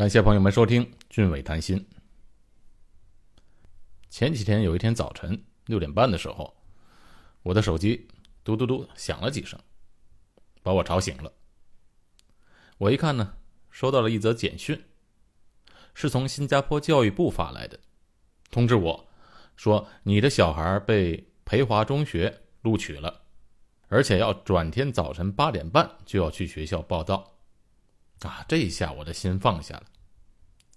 感谢朋友们收听《俊伟谈心》。前几天有一天早晨六点半的时候，我的手机嘟嘟嘟响了几声，把我吵醒了。我一看呢，收到了一则简讯，是从新加坡教育部发来的，通知我说你的小孩被培华中学录取了，而且要转天早晨八点半就要去学校报到。啊，这一下我的心放下了，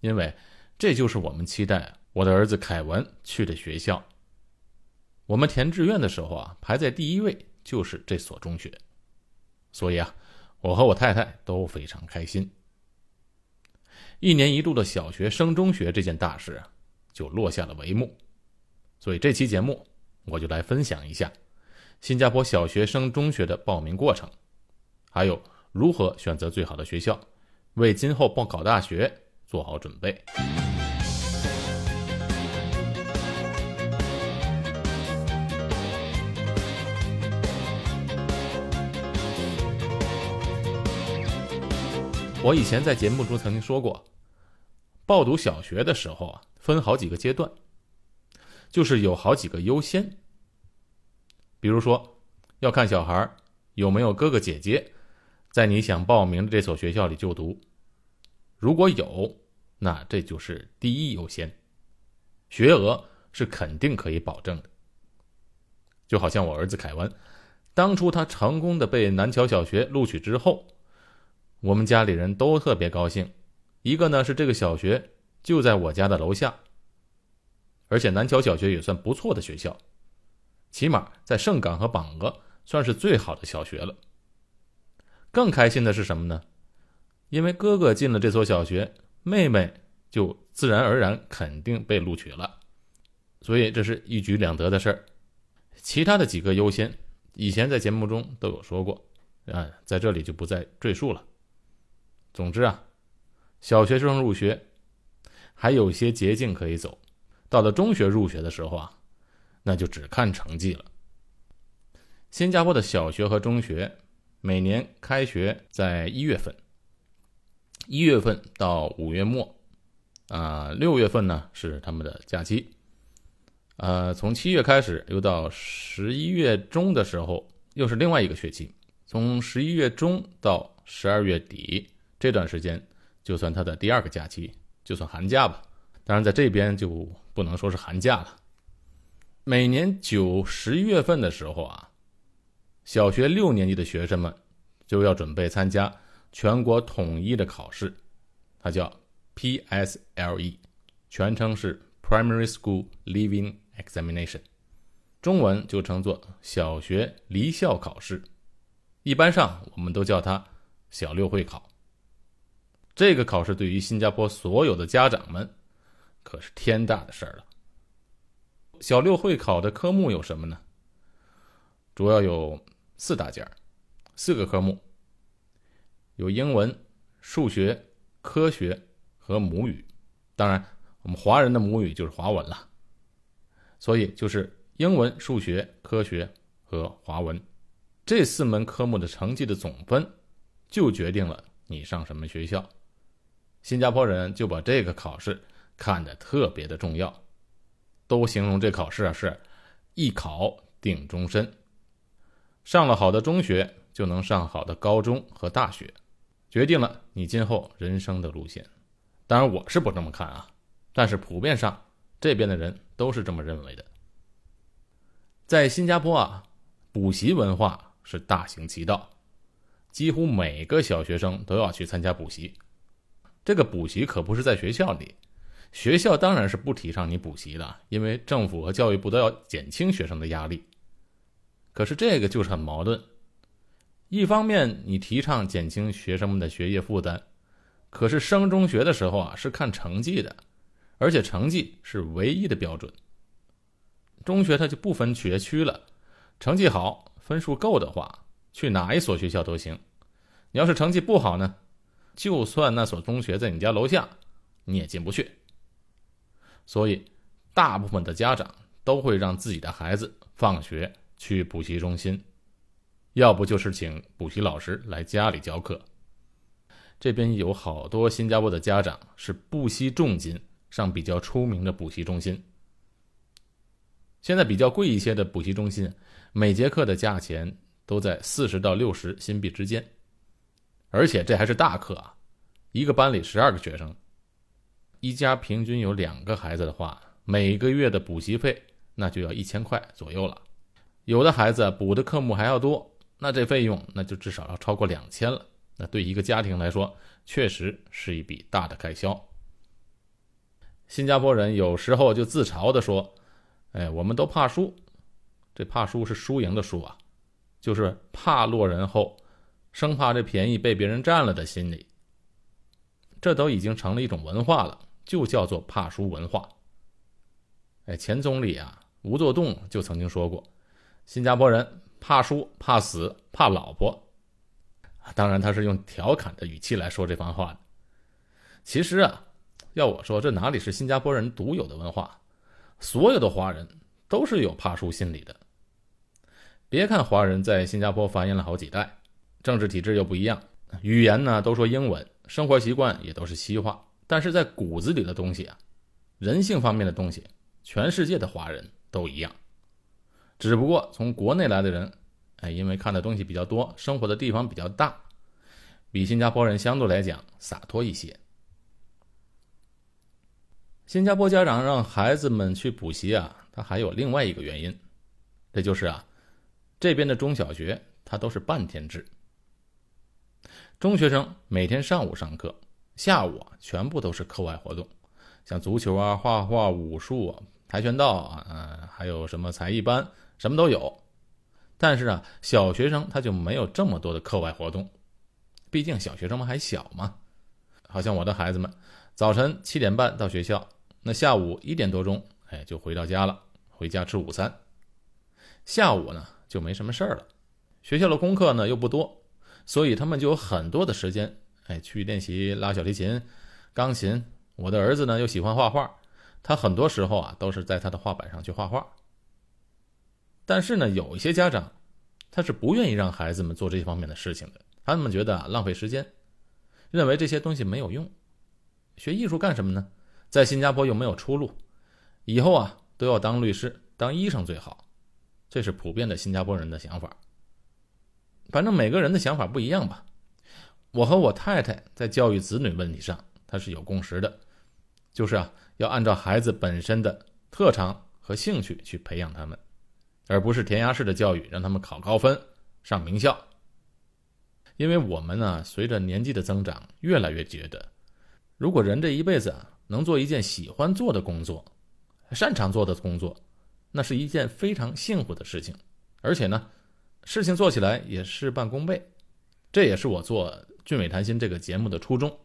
因为这就是我们期待我的儿子凯文去的学校。我们填志愿的时候啊，排在第一位就是这所中学，所以啊，我和我太太都非常开心。一年一度的小学升中学这件大事啊，就落下了帷幕。所以这期节目我就来分享一下新加坡小学升中学的报名过程，还有如何选择最好的学校。为今后报考大学做好准备。我以前在节目中曾经说过，报读小学的时候啊，分好几个阶段，就是有好几个优先。比如说，要看小孩有没有哥哥姐姐。在你想报名的这所学校里就读，如果有，那这就是第一优先，学额是肯定可以保证的。就好像我儿子凯文，当初他成功的被南桥小学录取之后，我们家里人都特别高兴。一个呢是这个小学就在我家的楼下，而且南桥小学也算不错的学校，起码在盛港和榜鹅算是最好的小学了。更开心的是什么呢？因为哥哥进了这所小学，妹妹就自然而然肯定被录取了，所以这是一举两得的事儿。其他的几个优先，以前在节目中都有说过，啊，在这里就不再赘述了。总之啊，小学生入学还有些捷径可以走，到了中学入学的时候啊，那就只看成绩了。新加坡的小学和中学。每年开学在一月份，一月份到五月末，啊，六月份呢是他们的假期，呃，从七月开始，又到十一月中的时候，又是另外一个学期。从十一月中到十二月底这段时间，就算他的第二个假期，就算寒假吧。当然，在这边就不能说是寒假了。每年九十月份的时候啊。小学六年级的学生们就要准备参加全国统一的考试，它叫 PSLE，全称是 Primary School Leaving Examination，中文就称作小学离校考试，一般上我们都叫它小六会考。这个考试对于新加坡所有的家长们可是天大的事儿了。小六会考的科目有什么呢？主要有。四大件四个科目，有英文、数学、科学和母语。当然，我们华人的母语就是华文了。所以就是英文、数学、科学和华文这四门科目的成绩的总分，就决定了你上什么学校。新加坡人就把这个考试看得特别的重要，都形容这考试啊是一考定终身。上了好的中学，就能上好的高中和大学，决定了你今后人生的路线。当然，我是不这么看啊，但是普遍上这边的人都是这么认为的。在新加坡啊，补习文化是大行其道，几乎每个小学生都要去参加补习。这个补习可不是在学校里，学校当然是不提倡你补习的，因为政府和教育部都要减轻学生的压力。可是这个就是很矛盾，一方面你提倡减轻学生们的学业负担，可是升中学的时候啊是看成绩的，而且成绩是唯一的标准。中学它就不分学区了，成绩好、分数够的话，去哪一所学校都行。你要是成绩不好呢，就算那所中学在你家楼下，你也进不去。所以，大部分的家长都会让自己的孩子放学。去补习中心，要不就是请补习老师来家里教课。这边有好多新加坡的家长是不惜重金上比较出名的补习中心。现在比较贵一些的补习中心，每节课的价钱都在四十到六十新币之间，而且这还是大课啊，一个班里十二个学生，一家平均有两个孩子的话，每个月的补习费那就要一千块左右了。有的孩子补的科目还要多，那这费用那就至少要超过两千了。那对一个家庭来说，确实是一笔大的开销。新加坡人有时候就自嘲的说：“哎，我们都怕输，这怕输是输赢的输啊，就是怕落人后，生怕这便宜被别人占了的心理。这都已经成了一种文化了，就叫做怕输文化。”哎，前总理啊，吴作栋就曾经说过：“新加坡人怕输、怕死、怕老婆。”当然，他是用调侃的语气来说这番话的。其实啊，要我说，这哪里是新加坡人独有的文化？所有的华人都是有怕输心理的。别看华人在新加坡繁衍了好几代，政治体制又不一样，语言呢都说英文，生活习惯也都是西化，但是在骨子里的东西啊，人性方面的东西，全世界的华人都一样。只不过从国内来的人。哎，因为看的东西比较多，生活的地方比较大，比新加坡人相对来讲洒脱一些。新加坡家长让孩子们去补习啊，他还有另外一个原因，这就是啊，这边的中小学它都是半天制，中学生每天上午上课，下午啊全部都是课外活动，像足球啊、画画、武术、跆拳道啊，嗯，还有什么才艺班，什么都有。但是啊，小学生他就没有这么多的课外活动，毕竟小学生们还小嘛。好像我的孩子们，早晨七点半到学校，那下午一点多钟，哎，就回到家了，回家吃午餐。下午呢就没什么事儿了，学校的功课呢又不多，所以他们就有很多的时间，哎，去练习拉小提琴、钢琴。我的儿子呢又喜欢画画，他很多时候啊都是在他的画板上去画画。但是呢，有一些家长，他是不愿意让孩子们做这方面的事情的。他们觉得浪费时间，认为这些东西没有用。学艺术干什么呢？在新加坡又没有出路，以后啊都要当律师、当医生最好。这是普遍的新加坡人的想法。反正每个人的想法不一样吧。我和我太太在教育子女问题上，他是有共识的，就是啊要按照孩子本身的特长和兴趣去培养他们。而不是填鸭式的教育，让他们考高分、上名校。因为我们呢，随着年纪的增长，越来越觉得，如果人这一辈子啊，能做一件喜欢做的工作、擅长做的工作，那是一件非常幸福的事情。而且呢，事情做起来也事半功倍。这也是我做《俊伟谈心》这个节目的初衷，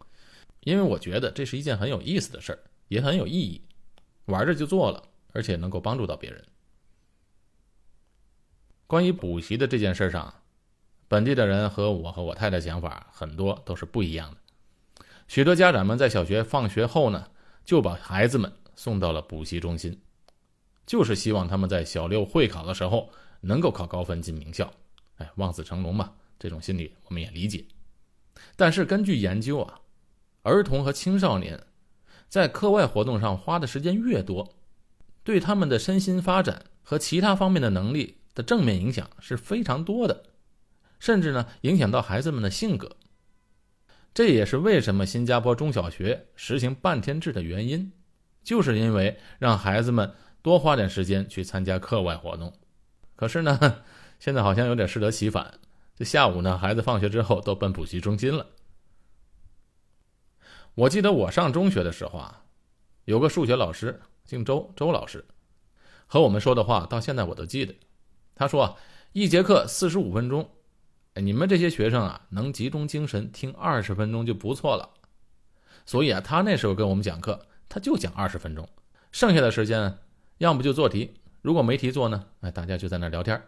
因为我觉得这是一件很有意思的事儿，也很有意义，玩着就做了，而且能够帮助到别人。关于补习的这件事上，本地的人和我和我太太想法很多都是不一样的。许多家长们在小学放学后呢，就把孩子们送到了补习中心，就是希望他们在小六会考的时候能够考高分进名校。哎，望子成龙嘛，这种心理我们也理解。但是根据研究啊，儿童和青少年在课外活动上花的时间越多，对他们的身心发展和其他方面的能力。的正面影响是非常多的，甚至呢影响到孩子们的性格。这也是为什么新加坡中小学实行半天制的原因，就是因为让孩子们多花点时间去参加课外活动。可是呢，现在好像有点适得其反，这下午呢，孩子放学之后都奔补习中心了。我记得我上中学的时候啊，有个数学老师姓周，周老师和我们说的话，到现在我都记得。他说：“一节课四十五分钟，你们这些学生啊，能集中精神听二十分钟就不错了。所以啊，他那时候跟我们讲课，他就讲二十分钟，剩下的时间要么就做题，如果没题做呢，哎，大家就在那聊天。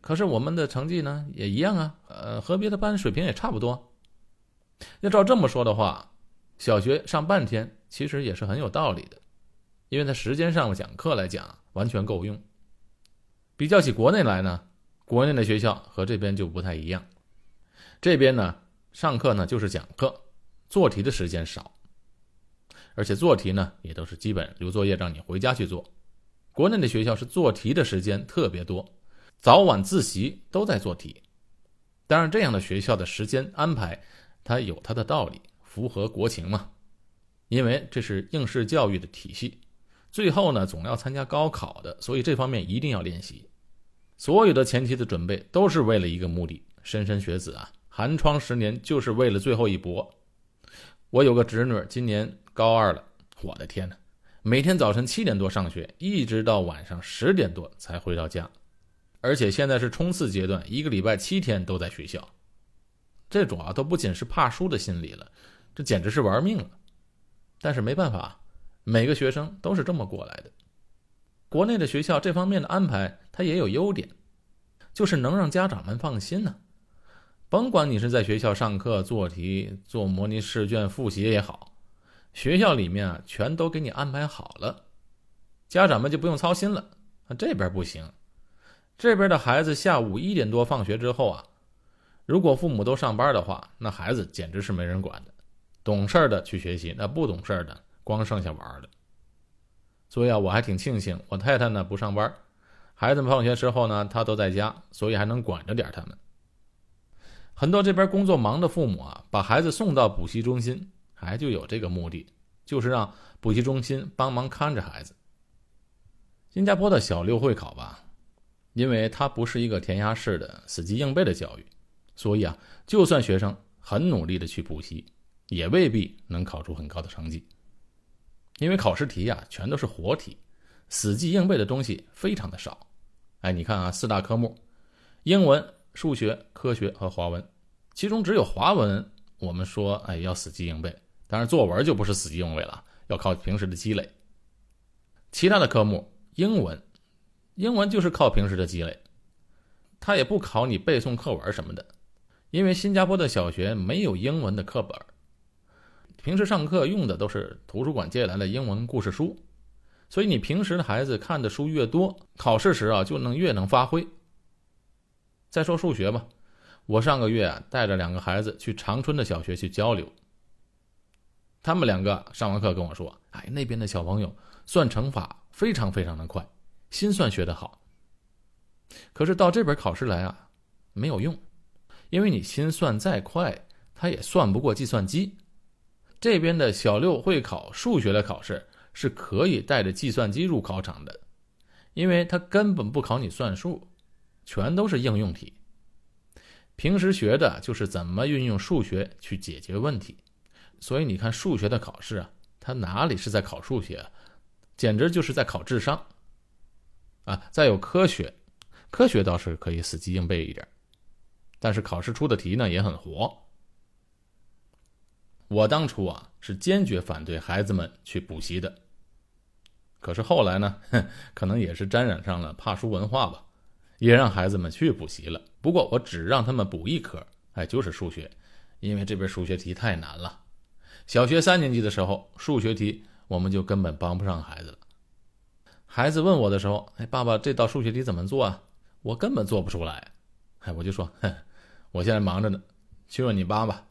可是我们的成绩呢，也一样啊，呃，和别的班水平也差不多。要照这么说的话，小学上半天其实也是很有道理的，因为他时间上讲课来讲完全够用。”比较起国内来呢，国内的学校和这边就不太一样。这边呢上课呢就是讲课，做题的时间少，而且做题呢也都是基本留作业让你回家去做。国内的学校是做题的时间特别多，早晚自习都在做题。当然，这样的学校的时间安排，它有它的道理，符合国情嘛。因为这是应试教育的体系，最后呢总要参加高考的，所以这方面一定要练习。所有的前期的准备都是为了一个目的。莘莘学子啊，寒窗十年就是为了最后一搏。我有个侄女，今年高二了，我的天哪，每天早晨七点多上学，一直到晚上十点多才回到家。而且现在是冲刺阶段，一个礼拜七天都在学校，这种啊都不仅是怕输的心理了，这简直是玩命了。但是没办法，每个学生都是这么过来的。国内的学校这方面的安排，它也有优点，就是能让家长们放心呢。甭管你是在学校上课、做题、做模拟试卷、复习也好，学校里面啊全都给你安排好了，家长们就不用操心了。啊，这边不行。这边的孩子下午一点多放学之后啊，如果父母都上班的话，那孩子简直是没人管的。懂事的去学习，那不懂事的光剩下玩了。所以啊，我还挺庆幸我太太呢不上班，孩子们放学之后呢，她都在家，所以还能管着点他们。很多这边工作忙的父母啊，把孩子送到补习中心，还就有这个目的，就是让补习中心帮忙看着孩子。新加坡的小六会考吧。因为它不是一个填鸭式的死记硬背的教育，所以啊，就算学生很努力的去补习，也未必能考出很高的成绩。因为考试题呀，全都是活题，死记硬背的东西非常的少。哎，你看啊，四大科目：英文、数学、科学和华文，其中只有华文，我们说哎要死记硬背，当然作文就不是死记硬背了，要靠平时的积累。其他的科目，英文。英文就是靠平时的积累，他也不考你背诵课文什么的，因为新加坡的小学没有英文的课本，平时上课用的都是图书馆借来的英文故事书，所以你平时的孩子看的书越多，考试时啊就能越能发挥。再说数学吧，我上个月带着两个孩子去长春的小学去交流，他们两个上完课跟我说：“哎，那边的小朋友算乘法非常非常的快。”心算学得好，可是到这边考试来啊，没有用，因为你心算再快，他也算不过计算机。这边的小六会考数学的考试是可以带着计算机入考场的，因为他根本不考你算术，全都是应用题。平时学的就是怎么运用数学去解决问题，所以你看数学的考试啊，他哪里是在考数学，啊简直就是在考智商。啊，再有科学，科学倒是可以死记硬背一点，但是考试出的题呢也很活。我当初啊是坚决反对孩子们去补习的，可是后来呢，可能也是沾染上了怕输文化吧，也让孩子们去补习了。不过我只让他们补一科，哎，就是数学，因为这边数学题太难了。小学三年级的时候，数学题我们就根本帮不上孩子了。孩子问我的时候，哎，爸爸，这道数学题怎么做啊？我根本做不出来。哎，我就说，哼，我现在忙着呢，去问你爸吧。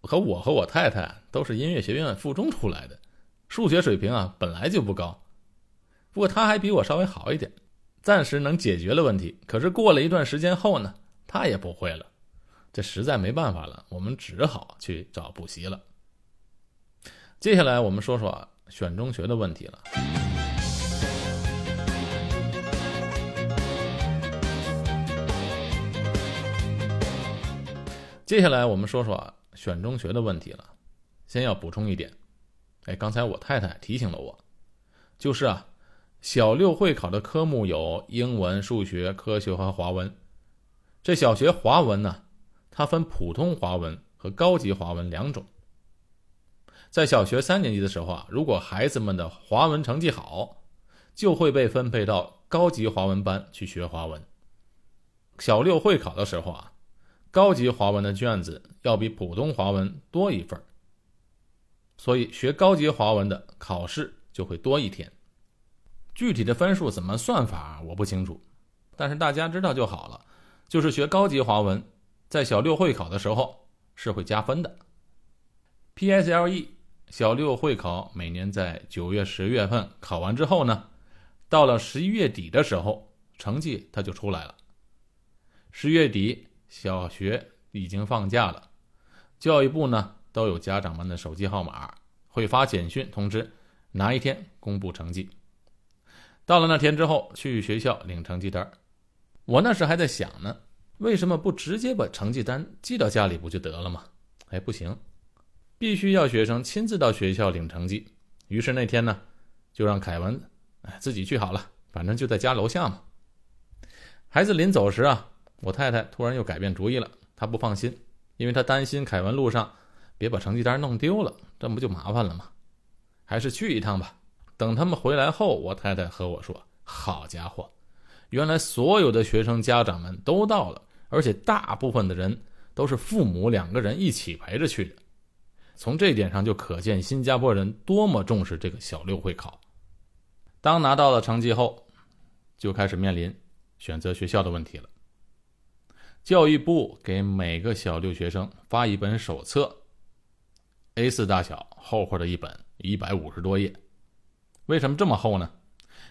和我和我太太都是音乐学院附中出来的，数学水平啊本来就不高。不过他还比我稍微好一点，暂时能解决了问题。可是过了一段时间后呢，他也不会了，这实在没办法了，我们只好去找补习了。接下来我们说说啊选中学的问题了。接下来我们说说啊选中学的问题了。先要补充一点，哎，刚才我太太提醒了我，就是啊，小六会考的科目有英文、数学、科学和华文。这小学华文呢，它分普通华文和高级华文两种。在小学三年级的时候啊，如果孩子们的华文成绩好，就会被分配到高级华文班去学华文。小六会考的时候啊。高级华文的卷子要比普通华文多一份所以学高级华文的考试就会多一天。具体的分数怎么算法我不清楚，但是大家知道就好了。就是学高级华文，在小六会考的时候是会加分的。PSLE 小六会考每年在九月、十月份考完之后呢，到了十一月底的时候，成绩它就出来了。十月底小学已经放假了，教育部呢都有家长们的手机号码，会发简讯通知哪一天公布成绩。到了那天之后，去学校领成绩单我那时还在想呢，为什么不直接把成绩单寄到家里不就得了吗？哎，不行。必须要学生亲自到学校领成绩，于是那天呢，就让凯文，哎，自己去好了，反正就在家楼下嘛。孩子临走时啊，我太太突然又改变主意了，她不放心，因为她担心凯文路上别把成绩单弄丢了，这不就麻烦了吗？还是去一趟吧。等他们回来后，我太太和我说：“好家伙，原来所有的学生家长们都到了，而且大部分的人都是父母两个人一起陪着去的。”从这点上就可见新加坡人多么重视这个小六会考。当拿到了成绩后，就开始面临选择学校的问题了。教育部给每个小六学生发一本手册，A4 大小，厚厚的一本，一百五十多页。为什么这么厚呢？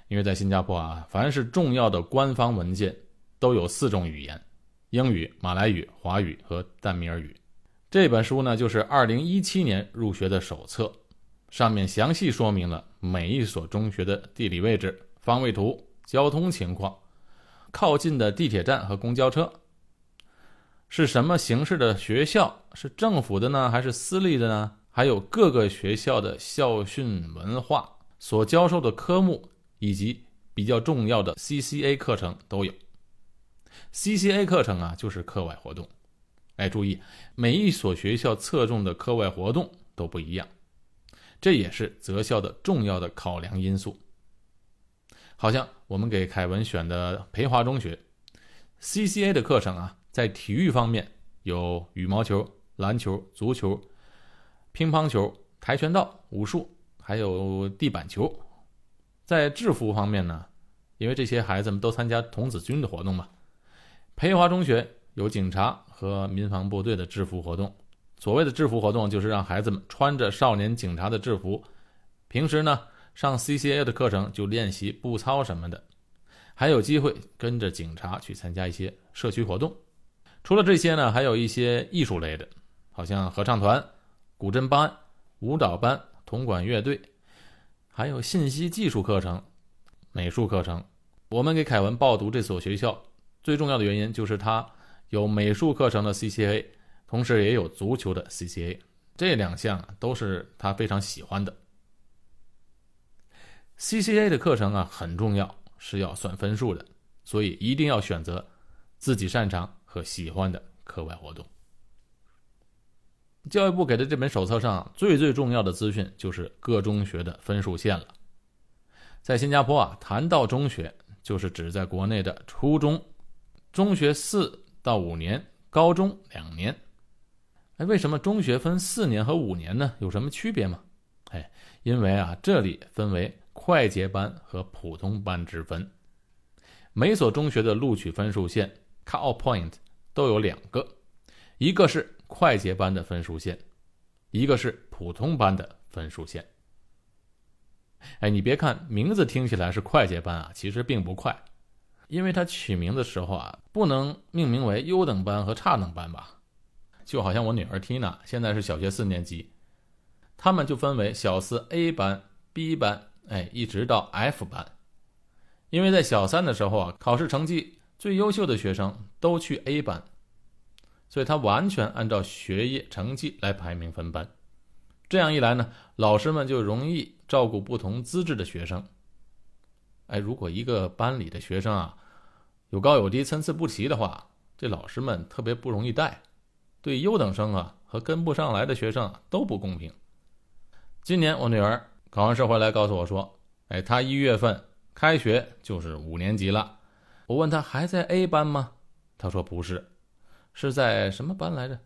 因为在新加坡啊，凡是重要的官方文件都有四种语言：英语、马来语、华语和淡米尔语。这本书呢，就是二零一七年入学的手册，上面详细说明了每一所中学的地理位置、方位图、交通情况、靠近的地铁站和公交车，是什么形式的学校，是政府的呢，还是私立的呢？还有各个学校的校训文化、所教授的科目以及比较重要的 CCA 课程都有。CCA 课程啊，就是课外活动。哎，注意，每一所学校侧重的课外活动都不一样，这也是择校的重要的考量因素。好像我们给凯文选的培华中学，CCA 的课程啊，在体育方面有羽毛球、篮球、足球、乒乓球、跆拳道、武术，还有地板球。在制服方面呢，因为这些孩子们都参加童子军的活动嘛，培华中学有警察。和民防部队的制服活动，所谓的制服活动就是让孩子们穿着少年警察的制服，平时呢上 CCA 的课程就练习步操什么的，还有机会跟着警察去参加一些社区活动。除了这些呢，还有一些艺术类的，好像合唱团、古筝班、舞蹈班、铜管乐队，还有信息技术课程、美术课程。我们给凯文报读这所学校最重要的原因就是他。有美术课程的 CCA，同时也有足球的 CCA，这两项都是他非常喜欢的。CCA 的课程啊很重要，是要算分数的，所以一定要选择自己擅长和喜欢的课外活动。教育部给的这本手册上最最重要的资讯就是各中学的分数线了。在新加坡啊，谈到中学，就是指在国内的初中、中学四。到五年，高中两年。哎，为什么中学分四年和五年呢？有什么区别吗？哎，因为啊，这里分为快捷班和普通班之分。每所中学的录取分数线 （cut-off point） 都有两个，一个是快捷班的分数线，一个是普通班的分数线。哎，你别看名字听起来是快捷班啊，其实并不快。因为他取名的时候啊，不能命名为优等班和差等班吧？就好像我女儿 Tina 现在是小学四年级，他们就分为小四 A 班、B 班，哎，一直到 F 班。因为在小三的时候啊，考试成绩最优秀的学生都去 A 班，所以他完全按照学业成绩来排名分班。这样一来呢，老师们就容易照顾不同资质的学生。哎，如果一个班里的学生啊，有高有低、参差不齐的话，这老师们特别不容易带，对优等生啊和跟不上来的学生都不公平。今年我女儿考完试回来告诉我说：“哎，她一月份开学就是五年级了。”我问他还在 A 班吗？他说不是，是在什么班来着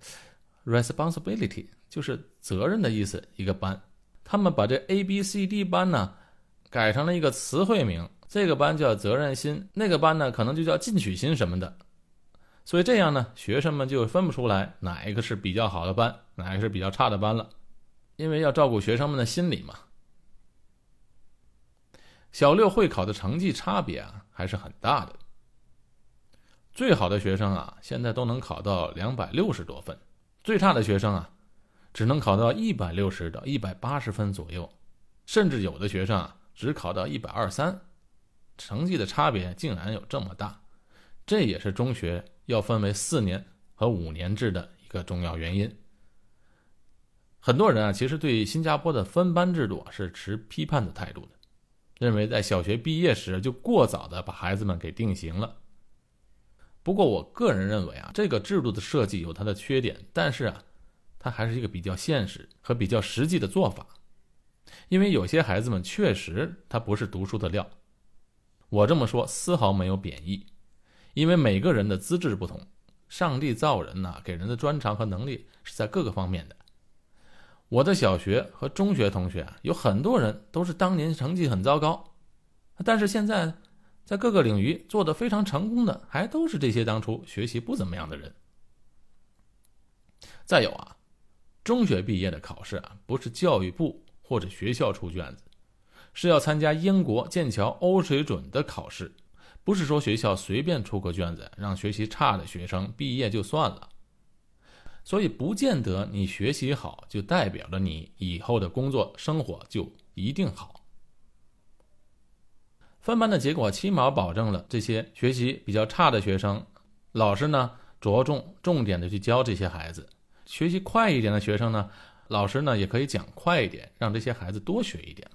？Responsibility 就是责任的意思，一个班。他们把这 A、B、C、D 班呢。改成了一个词汇名，这个班叫责任心，那个班呢可能就叫进取心什么的。所以这样呢，学生们就分不出来哪一个是比较好的班，哪一个是比较差的班了，因为要照顾学生们的心理嘛。小六会考的成绩差别啊还是很大的，最好的学生啊现在都能考到两百六十多分，最差的学生啊只能考到一百六十到一百八十分左右，甚至有的学生啊只考到一百二三，成绩的差别竟然有这么大，这也是中学要分为四年和五年制的一个重要原因。很多人啊其实对新加坡的分班制度啊是持批判的态度的。认为在小学毕业时就过早的把孩子们给定型了。不过我个人认为啊，这个制度的设计有它的缺点，但是啊，它还是一个比较现实和比较实际的做法。因为有些孩子们确实他不是读书的料，我这么说丝毫没有贬义，因为每个人的资质不同，上帝造人呐，给人的专长和能力是在各个方面的。我的小学和中学同学啊，有很多人都是当年成绩很糟糕，但是现在在各个领域做得非常成功的，还都是这些当初学习不怎么样的人。再有啊，中学毕业的考试啊，不是教育部或者学校出卷子，是要参加英国剑桥欧水准的考试，不是说学校随便出个卷子让学习差的学生毕业就算了。所以，不见得你学习好就代表着你以后的工作生活就一定好。分班的结果起码保证了这些学习比较差的学生，老师呢着重重点的去教这些孩子；学习快一点的学生呢，老师呢也可以讲快一点，让这些孩子多学一点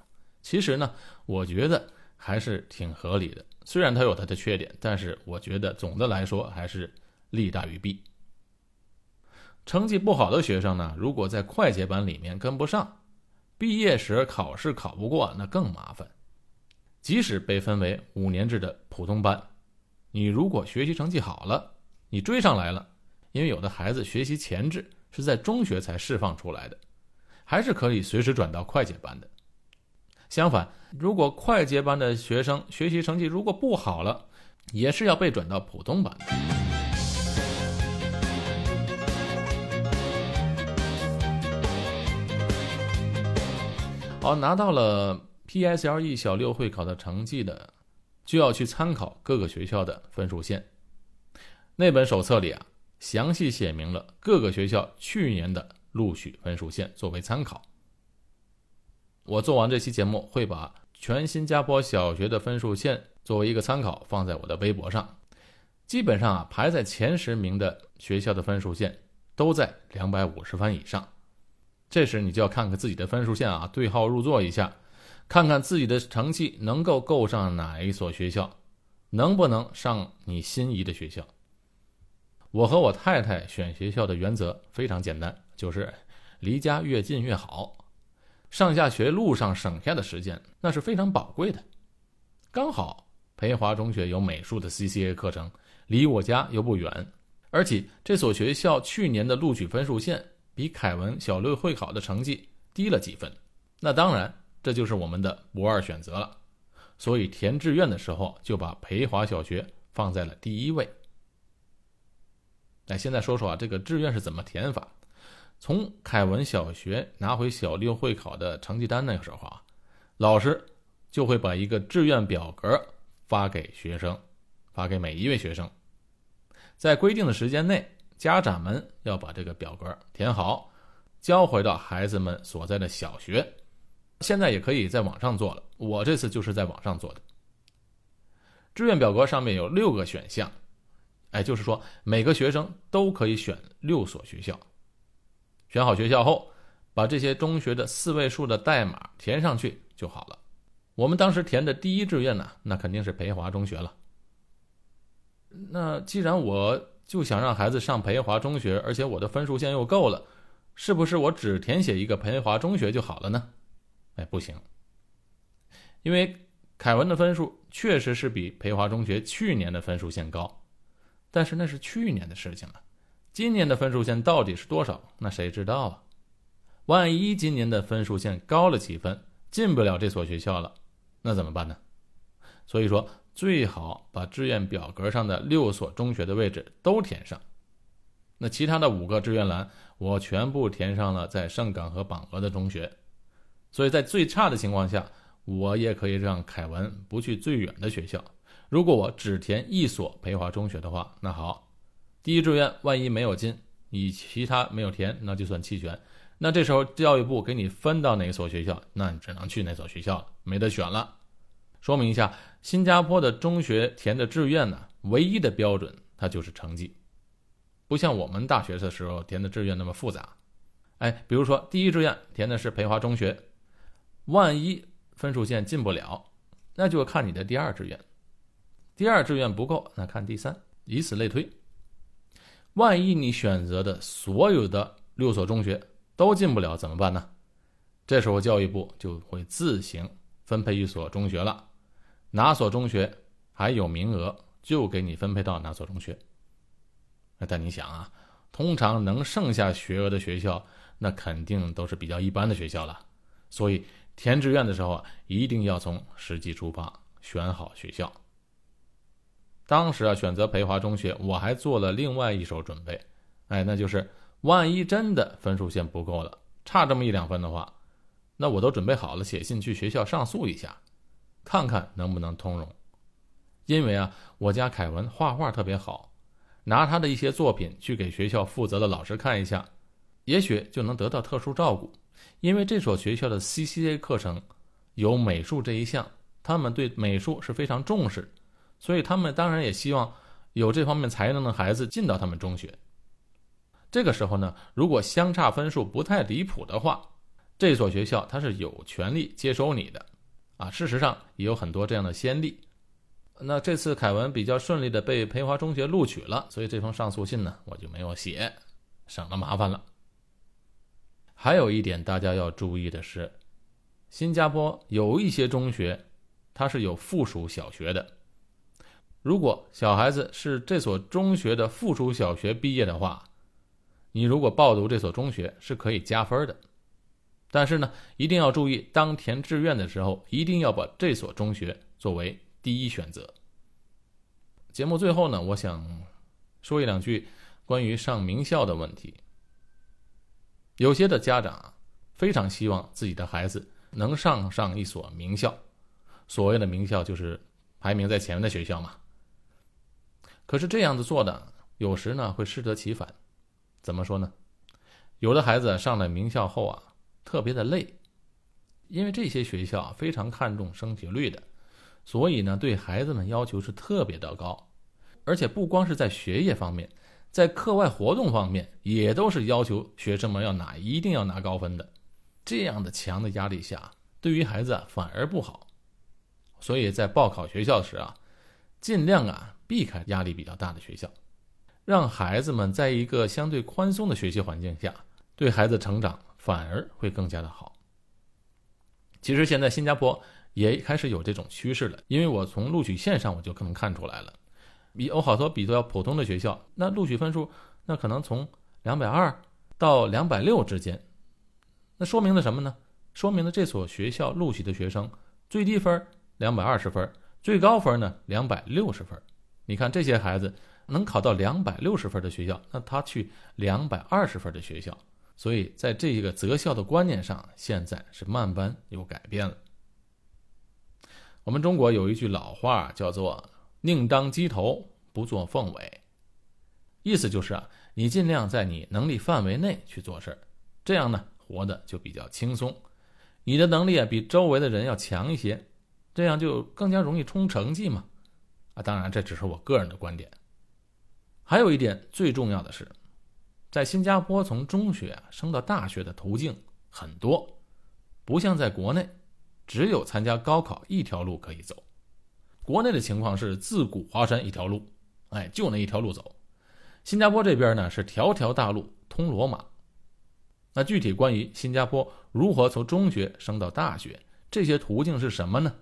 其实呢，我觉得还是挺合理的。虽然它有它的缺点，但是我觉得总的来说还是利大于弊。成绩不好的学生呢，如果在快捷班里面跟不上，毕业时考试考不过，那更麻烦。即使被分为五年制的普通班，你如果学习成绩好了，你追上来了，因为有的孩子学习前置是在中学才释放出来的，还是可以随时转到快捷班的。相反，如果快捷班的学生学习成绩如果不好了，也是要被转到普通班的。好，拿到了 PSLE 小六会考的成绩的，就要去参考各个学校的分数线。那本手册里啊，详细写明了各个学校去年的录取分数线作为参考。我做完这期节目，会把全新加坡小学的分数线作为一个参考放在我的微博上。基本上啊，排在前十名的学校的分数线都在两百五十分以上。这时你就要看看自己的分数线啊，对号入座一下，看看自己的成绩能够够上哪一所学校，能不能上你心仪的学校。我和我太太选学校的原则非常简单，就是离家越近越好。上下学路上省下的时间那是非常宝贵的。刚好培华中学有美术的 CCA 课程，离我家又不远，而且这所学校去年的录取分数线。比凯文小六会考的成绩低了几分，那当然这就是我们的不二选择了。所以填志愿的时候就把培华小学放在了第一位。那现在说说啊，这个志愿是怎么填法？从凯文小学拿回小六会考的成绩单那个时候啊，老师就会把一个志愿表格发给学生，发给每一位学生，在规定的时间内。家长们要把这个表格填好，交回到孩子们所在的小学。现在也可以在网上做了，我这次就是在网上做的。志愿表格上面有六个选项，哎，就是说每个学生都可以选六所学校。选好学校后，把这些中学的四位数的代码填上去就好了。我们当时填的第一志愿呢，那肯定是培华中学了。那既然我。就想让孩子上培华中学，而且我的分数线又够了，是不是我只填写一个培华中学就好了呢？哎，不行，因为凯文的分数确实是比培华中学去年的分数线高，但是那是去年的事情了，今年的分数线到底是多少？那谁知道啊？万一今年的分数线高了几分，进不了这所学校了，那怎么办呢？所以说，最好把志愿表格上的六所中学的位置都填上。那其他的五个志愿栏，我全部填上了在盛港和榜鹅的中学。所以在最差的情况下，我也可以让凯文不去最远的学校。如果我只填一所培华中学的话，那好，第一志愿万一没有进，你其他没有填，那就算弃权。那这时候教育部给你分到哪所学校，那你只能去哪所学校了，没得选了。说明一下，新加坡的中学填的志愿呢，唯一的标准它就是成绩，不像我们大学的时候填的志愿那么复杂。哎，比如说第一志愿填的是培华中学，万一分数线进不了，那就看你的第二志愿。第二志愿不够，那看第三，以此类推。万一你选择的所有的六所中学，都进不了怎么办呢？这时候教育部就会自行分配一所中学了，哪所中学还有名额，就给你分配到哪所中学。但你想啊，通常能剩下学额的学校，那肯定都是比较一般的学校了。所以填志愿的时候啊，一定要从实际出发，选好学校。当时啊，选择培华中学，我还做了另外一手准备，哎，那就是。万一真的分数线不够了，差这么一两分的话，那我都准备好了，写信去学校上诉一下，看看能不能通融。因为啊，我家凯文画画特别好，拿他的一些作品去给学校负责的老师看一下，也许就能得到特殊照顾。因为这所学校的 CCA 课程有美术这一项，他们对美术是非常重视，所以他们当然也希望有这方面才能的孩子进到他们中学。这个时候呢，如果相差分数不太离谱的话，这所学校它是有权利接收你的，啊，事实上也有很多这样的先例。那这次凯文比较顺利的被培华中学录取了，所以这封上诉信呢，我就没有写，省了麻烦了。还有一点大家要注意的是，新加坡有一些中学，它是有附属小学的。如果小孩子是这所中学的附属小学毕业的话，你如果报读这所中学是可以加分的，但是呢，一定要注意，当填志愿的时候，一定要把这所中学作为第一选择。节目最后呢，我想说一两句关于上名校的问题。有些的家长非常希望自己的孩子能上上一所名校，所谓的名校就是排名在前面的学校嘛。可是这样子做的，有时呢会适得其反。怎么说呢？有的孩子上了名校后啊，特别的累，因为这些学校非常看重升学率的，所以呢，对孩子们要求是特别的高，而且不光是在学业方面，在课外活动方面也都是要求学生们要拿一定要拿高分的。这样的强的压力下，对于孩子啊反而不好，所以在报考学校时啊，尽量啊避开压力比较大的学校。让孩子们在一个相对宽松的学习环境下，对孩子成长反而会更加的好。其实现在新加坡也开始有这种趋势了，因为我从录取线上我就可能看出来了，有好多比较普通的学校，那录取分数那可能从两百二到两百六之间，那说明了什么呢？说明了这所学校录取的学生最低分两百二十分，最高分呢两百六十分。你看这些孩子。能考到两百六十分的学校，那他去两百二十分的学校，所以在这个择校的观念上，现在是慢慢有改变了。我们中国有一句老话叫做“宁当鸡头，不做凤尾”，意思就是啊，你尽量在你能力范围内去做事儿，这样呢，活得就比较轻松。你的能力啊，比周围的人要强一些，这样就更加容易冲成绩嘛。啊，当然这只是我个人的观点。还有一点最重要的是，在新加坡从中学啊升到大学的途径很多，不像在国内，只有参加高考一条路可以走。国内的情况是自古华山一条路，哎，就那一条路走。新加坡这边呢是条条大路通罗马。那具体关于新加坡如何从中学升到大学，这些途径是什么呢？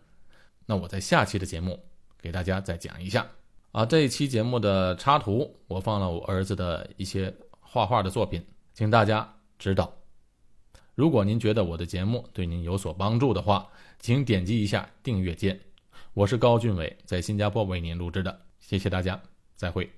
那我在下期的节目给大家再讲一下。啊，这一期节目的插图我放了我儿子的一些画画的作品，请大家指导。如果您觉得我的节目对您有所帮助的话，请点击一下订阅键。我是高俊伟，在新加坡为您录制的，谢谢大家，再会。